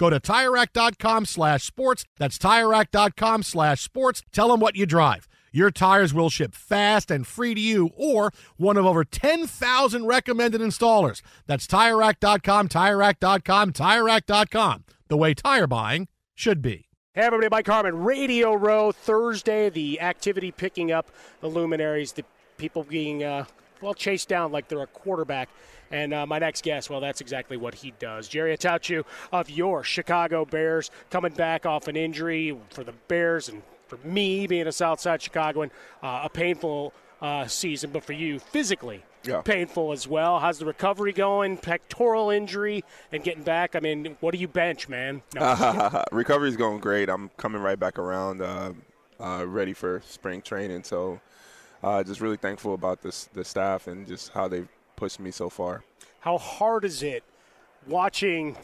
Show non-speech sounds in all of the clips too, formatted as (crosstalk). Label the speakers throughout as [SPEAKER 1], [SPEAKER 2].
[SPEAKER 1] Go to TireRack.com slash sports. That's TireRack.com slash sports. Tell them what you drive. Your tires will ship fast and free to you or one of over 10,000 recommended installers. That's TireRack.com, TireRack.com, TireRack.com. The way tire buying should be.
[SPEAKER 2] Hey everybody, Mike Harmon, Radio Row, Thursday, the activity picking up the luminaries, the people being, uh, well, chased down like they're a quarterback. And uh, my next guest, well, that's exactly what he does. Jerry Attaochu of your Chicago Bears coming back off an injury for the Bears and for me being a Southside Chicagoan, uh, a painful uh, season, but for you, physically
[SPEAKER 3] Yeah.
[SPEAKER 2] painful as well. How's the recovery going? Pectoral injury and getting back. I mean, what do you bench, man? No, (laughs)
[SPEAKER 3] Recovery's going great. I'm coming right back around, uh, uh, ready for spring training. So, uh, just really thankful about this the staff and just how they've pushed me so far.
[SPEAKER 2] How hard is it watching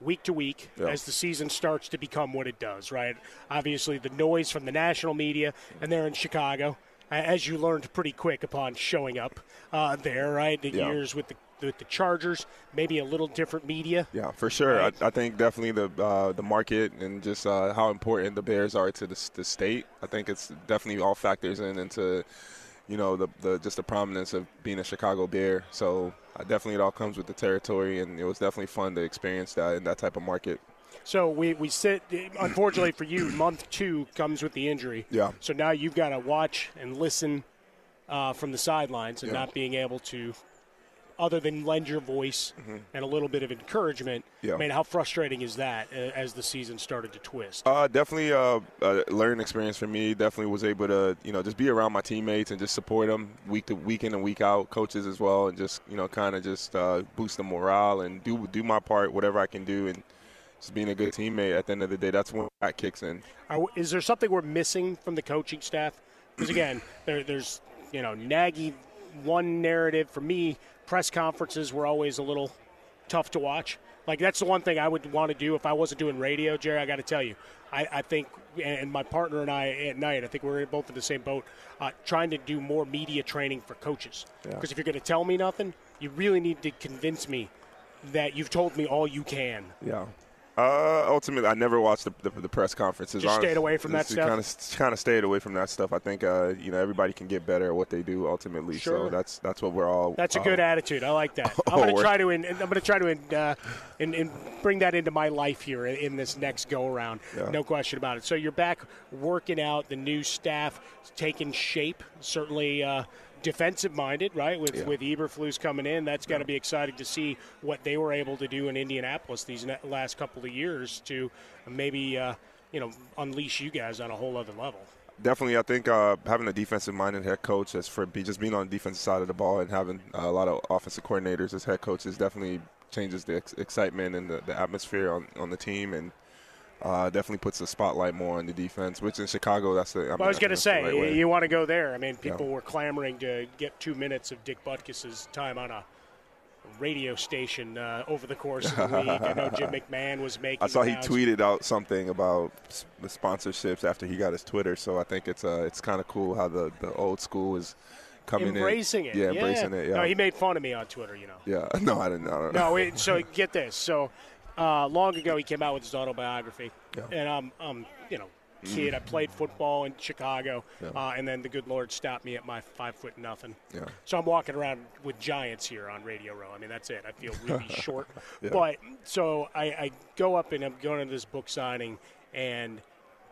[SPEAKER 2] week to week
[SPEAKER 3] Yeah.
[SPEAKER 2] as the season starts to become what it does, right? Obviously, the noise from the national media, and they're in Chicago, as you learned pretty quick upon showing up uh, there, right? The
[SPEAKER 3] Yeah.
[SPEAKER 2] years with the, with the Chargers, maybe a little different media.
[SPEAKER 3] Yeah, for sure.
[SPEAKER 2] Right.
[SPEAKER 3] I, I think definitely the uh, the market and just uh, how important the Bears are to the, the state. I think it's definitely all factors in into you know the, the just the prominence of being a Chicago Bear. So uh, definitely it all comes with the territory, and it was definitely fun to experience that in that type of market.
[SPEAKER 2] So we, we sit, unfortunately for you, month two comes with the injury.
[SPEAKER 3] Yeah.
[SPEAKER 2] So now you've got to watch and listen uh, from the sidelines and
[SPEAKER 3] Yeah.
[SPEAKER 2] not being able to, other than lend your voice and a little bit of encouragement.
[SPEAKER 3] Mm-hmm. Yeah.
[SPEAKER 2] I mean, how frustrating is that uh, as the season started to twist?
[SPEAKER 3] Uh, definitely a, a learning experience for me. Definitely was able to, you know, just be around my teammates and just support them week to week in and week out, coaches as well, and just, you know, kind of just uh, boost the morale and do do my part, whatever I can do, and just being a good teammate. At the end of the day, that's when that kicks in.
[SPEAKER 2] Are, is there something we're missing from the coaching staff? Because again, there, there's you know Nagy one narrative for me. Press conferences were always a little tough to watch. Like that's the one thing I would want to do if I wasn't doing radio, Jerry. I got to tell you, I, I think, and my partner and I at night, I think we're both in the same boat, uh, trying to do more media training for coaches. Because if you're going to tell me nothing, you really need to convince me that you've told me all you can.
[SPEAKER 3] Yeah. Uh, ultimately, I never watched the, the, the press conferences.
[SPEAKER 2] Just stayed away from that stuff?
[SPEAKER 3] Kind of, kind of stayed away from that stuff. I think, uh, you know, everybody can get better at what they do ultimately.
[SPEAKER 2] Sure.
[SPEAKER 3] So that's that's what we're all.
[SPEAKER 2] That's a
[SPEAKER 3] uh,
[SPEAKER 2] good attitude. I like that. (laughs) I'm going to try to. In, I'm going to try to in, uh, in, in bring that into my life here in, in this next go around.
[SPEAKER 3] Yeah.
[SPEAKER 2] No question about it. So you're back working out. The new staff taking shape. Certainly. Defensive minded, right? With
[SPEAKER 3] Yeah.
[SPEAKER 2] with Eberflus coming in, that's got to be exciting to see what they were able to do in Indianapolis these last couple of years to maybe uh, you know unleash you guys on a whole other level.
[SPEAKER 3] Definitely, I think uh, having a defensive-minded head coach, as for be, just being on the defensive side of the ball, and having uh, a lot of offensive coordinators as head coaches, definitely changes the ex- excitement and the, the atmosphere on, on the team, and uh, definitely puts the spotlight more on the defense. Which in Chicago, that's the. I, mean,
[SPEAKER 2] Well, I was going to say,
[SPEAKER 3] right
[SPEAKER 2] you, want to go there. I mean, people
[SPEAKER 3] Yeah.
[SPEAKER 2] were clamoring to get two minutes of Dick Butkus's time on a radio station uh, over the course of the week. I know Jim (laughs) McMahon was making.
[SPEAKER 3] I saw he tweeted out something about the sponsorships after he got his Twitter, so I think it's uh, it's kind of cool how the, the old school is coming
[SPEAKER 2] embracing
[SPEAKER 3] in.
[SPEAKER 2] it.
[SPEAKER 3] Yeah, embracing it. Yeah,
[SPEAKER 2] No, he made fun of me on Twitter. You know.
[SPEAKER 3] yeah. (laughs) No, I didn't. I don't
[SPEAKER 2] know. No, so get this. So uh, long ago, he came out with his autobiography,
[SPEAKER 3] Yeah.
[SPEAKER 2] and I'm, I'm, you know, kid. I played football in Chicago,
[SPEAKER 3] Yeah.
[SPEAKER 2] uh, and then the good Lord stopped me at my five foot nothing.
[SPEAKER 3] Yeah.
[SPEAKER 2] So I'm walking around with giants here on Radio Row. I mean, that's it. I feel really (laughs) short.
[SPEAKER 3] Yeah.
[SPEAKER 2] But so I, I go up and I'm going to this book signing, and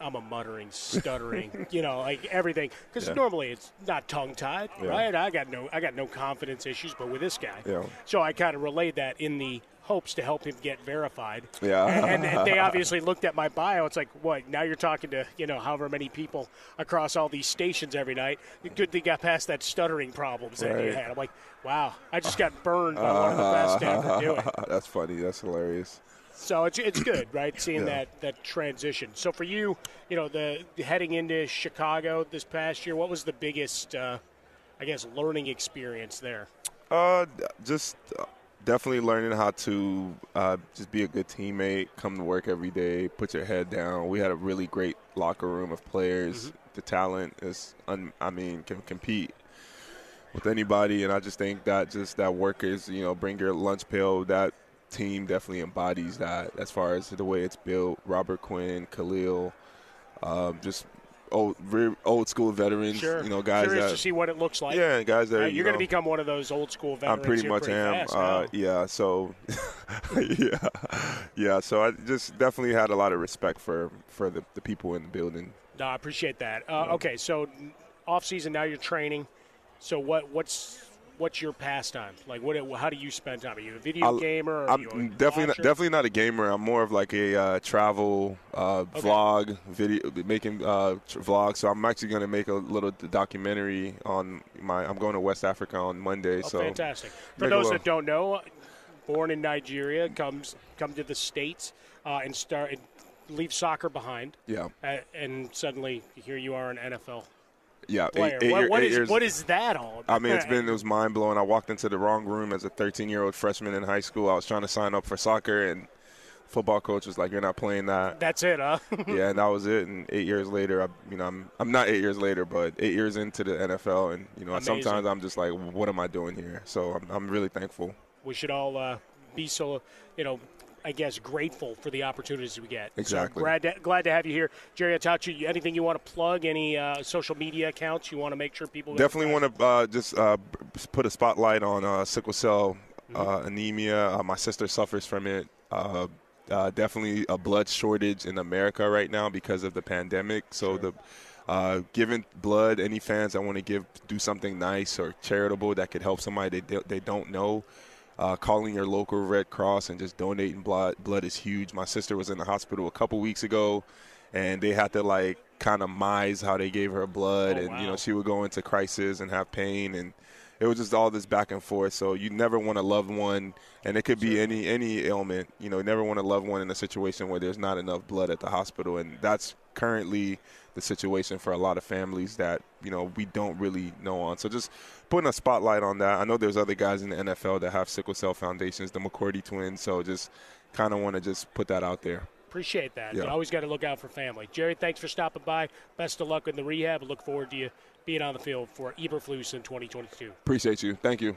[SPEAKER 2] I'm a muttering, stuttering, (laughs) you know, like everything. Because
[SPEAKER 3] Yeah.
[SPEAKER 2] normally it's not tongue tied,
[SPEAKER 3] Yeah.
[SPEAKER 2] right? I got no, I got no confidence issues, but with this guy,
[SPEAKER 3] Yeah.
[SPEAKER 2] so I kind of relayed that in the hopes to help him get verified.
[SPEAKER 3] Yeah.
[SPEAKER 2] And, and they (laughs) obviously looked at my bio. It's like, what? Now you're talking to you know however many people across all these stations every night. Good thing got past that stuttering problems that you had. I'm like, wow, I just got burned by one of the best to ever do it. (laughs)
[SPEAKER 3] That's funny. That's hilarious.
[SPEAKER 2] So it's it's good, right? Seeing
[SPEAKER 3] Yeah.
[SPEAKER 2] that that transition. So for you, you know, the heading into Chicago this past year, what was the biggest, uh, I guess, learning experience there?
[SPEAKER 3] Uh, just uh, definitely learning how to uh, just be a good teammate, come to work every day, put your head down. We had a really great locker room of players. The talent is, un- I mean, can compete with anybody, and I just think that just that workers, you know, bring your lunch pail. That team definitely embodies that as far as the way it's built. Robert Quinn, Khalil, um, just old, old school veterans.
[SPEAKER 2] Sure.
[SPEAKER 3] You know, guys
[SPEAKER 2] Curious
[SPEAKER 3] that
[SPEAKER 2] to see what it looks like.
[SPEAKER 3] yeah, guys that
[SPEAKER 2] Uh,
[SPEAKER 3] you
[SPEAKER 2] you're going to become one of those old school veterans.
[SPEAKER 3] I
[SPEAKER 2] pretty
[SPEAKER 3] much
[SPEAKER 2] pretty
[SPEAKER 3] am.
[SPEAKER 2] fast
[SPEAKER 3] Uh, yeah, so (laughs) yeah, yeah. So I just definitely had a lot of respect for for the, the people in the building.
[SPEAKER 2] No, I appreciate that. Uh, okay, so off season now you're training. So what what's what's your pastime? Like what? How do you spend time? Are you a video
[SPEAKER 3] I'll-
[SPEAKER 2] gamer? Or
[SPEAKER 3] I'm definitely not, definitely not a gamer. I'm more of like a uh, travel uh, vlog video making uh, vlogs. So I'm actually going to make a little documentary on my. I'm going to West Africa on Monday.
[SPEAKER 2] Oh,
[SPEAKER 3] so
[SPEAKER 2] fantastic. For those
[SPEAKER 3] little-
[SPEAKER 2] that don't know, born in Nigeria, comes come to the states uh, and start and leave soccer behind,
[SPEAKER 3] yeah,
[SPEAKER 2] and suddenly here you are an NFL
[SPEAKER 3] yeah. eight-
[SPEAKER 2] player.
[SPEAKER 3] eight
[SPEAKER 2] what, what
[SPEAKER 3] eight
[SPEAKER 2] is
[SPEAKER 3] years-
[SPEAKER 2] what is that all?
[SPEAKER 3] I mean, it's been it was mind blowing. I walked into the wrong room as a 13 year old freshman in high school. I was trying to sign up for soccer, and football coach was like, "You're not playing that."
[SPEAKER 2] That's it, huh? (laughs)
[SPEAKER 3] yeah, and that was it. And eight years later, I, you know, I'm I'm not eight years later, but eight years into the NFL, and you know,
[SPEAKER 2] Amazing.
[SPEAKER 3] sometimes I'm just like, "What am I doing here?" So I'm I'm really thankful.
[SPEAKER 2] we should all uh, be so, you know, I guess grateful for the opportunities we get.
[SPEAKER 3] Exactly.
[SPEAKER 2] So glad to, glad to have you here, Jerry. Attaochu, anything you want to plug? Any uh, social media accounts you want to make sure people
[SPEAKER 3] Definitely want to uh, just uh, put a spotlight on uh, sickle cell uh, anemia. Uh, my sister suffers from it. Uh, uh, definitely a blood shortage in America right now because of the pandemic. So the uh, giving blood, any fans that want to give, do something nice or charitable that could help somebody they, they don't know. Uh, calling your local Red Cross and just donating blood blood is huge. My sister was in the hospital a couple weeks ago, and they had to like kind of mise how they gave her blood,
[SPEAKER 2] Oh,
[SPEAKER 3] and you know she would go into crisis and have pain, and it was just all this back and forth. So you never want a loved one, and it could be any any ailment. You know, you never want a loved one in a situation where there's not enough blood at the hospital, and that's currently the situation for a lot of families that you know we don't really know on. So just putting a spotlight on that. I know there's other guys in the NFL that have sickle cell foundations, the McCourty twins. So just kind of want to just put that out there.
[SPEAKER 2] Appreciate that.
[SPEAKER 3] Yeah.
[SPEAKER 2] You always got to look out for family. Jerry, thanks for stopping by. Best of luck in the rehab. Look forward to you being on the field for Eberflus in 2022.
[SPEAKER 3] Appreciate you. Thank you.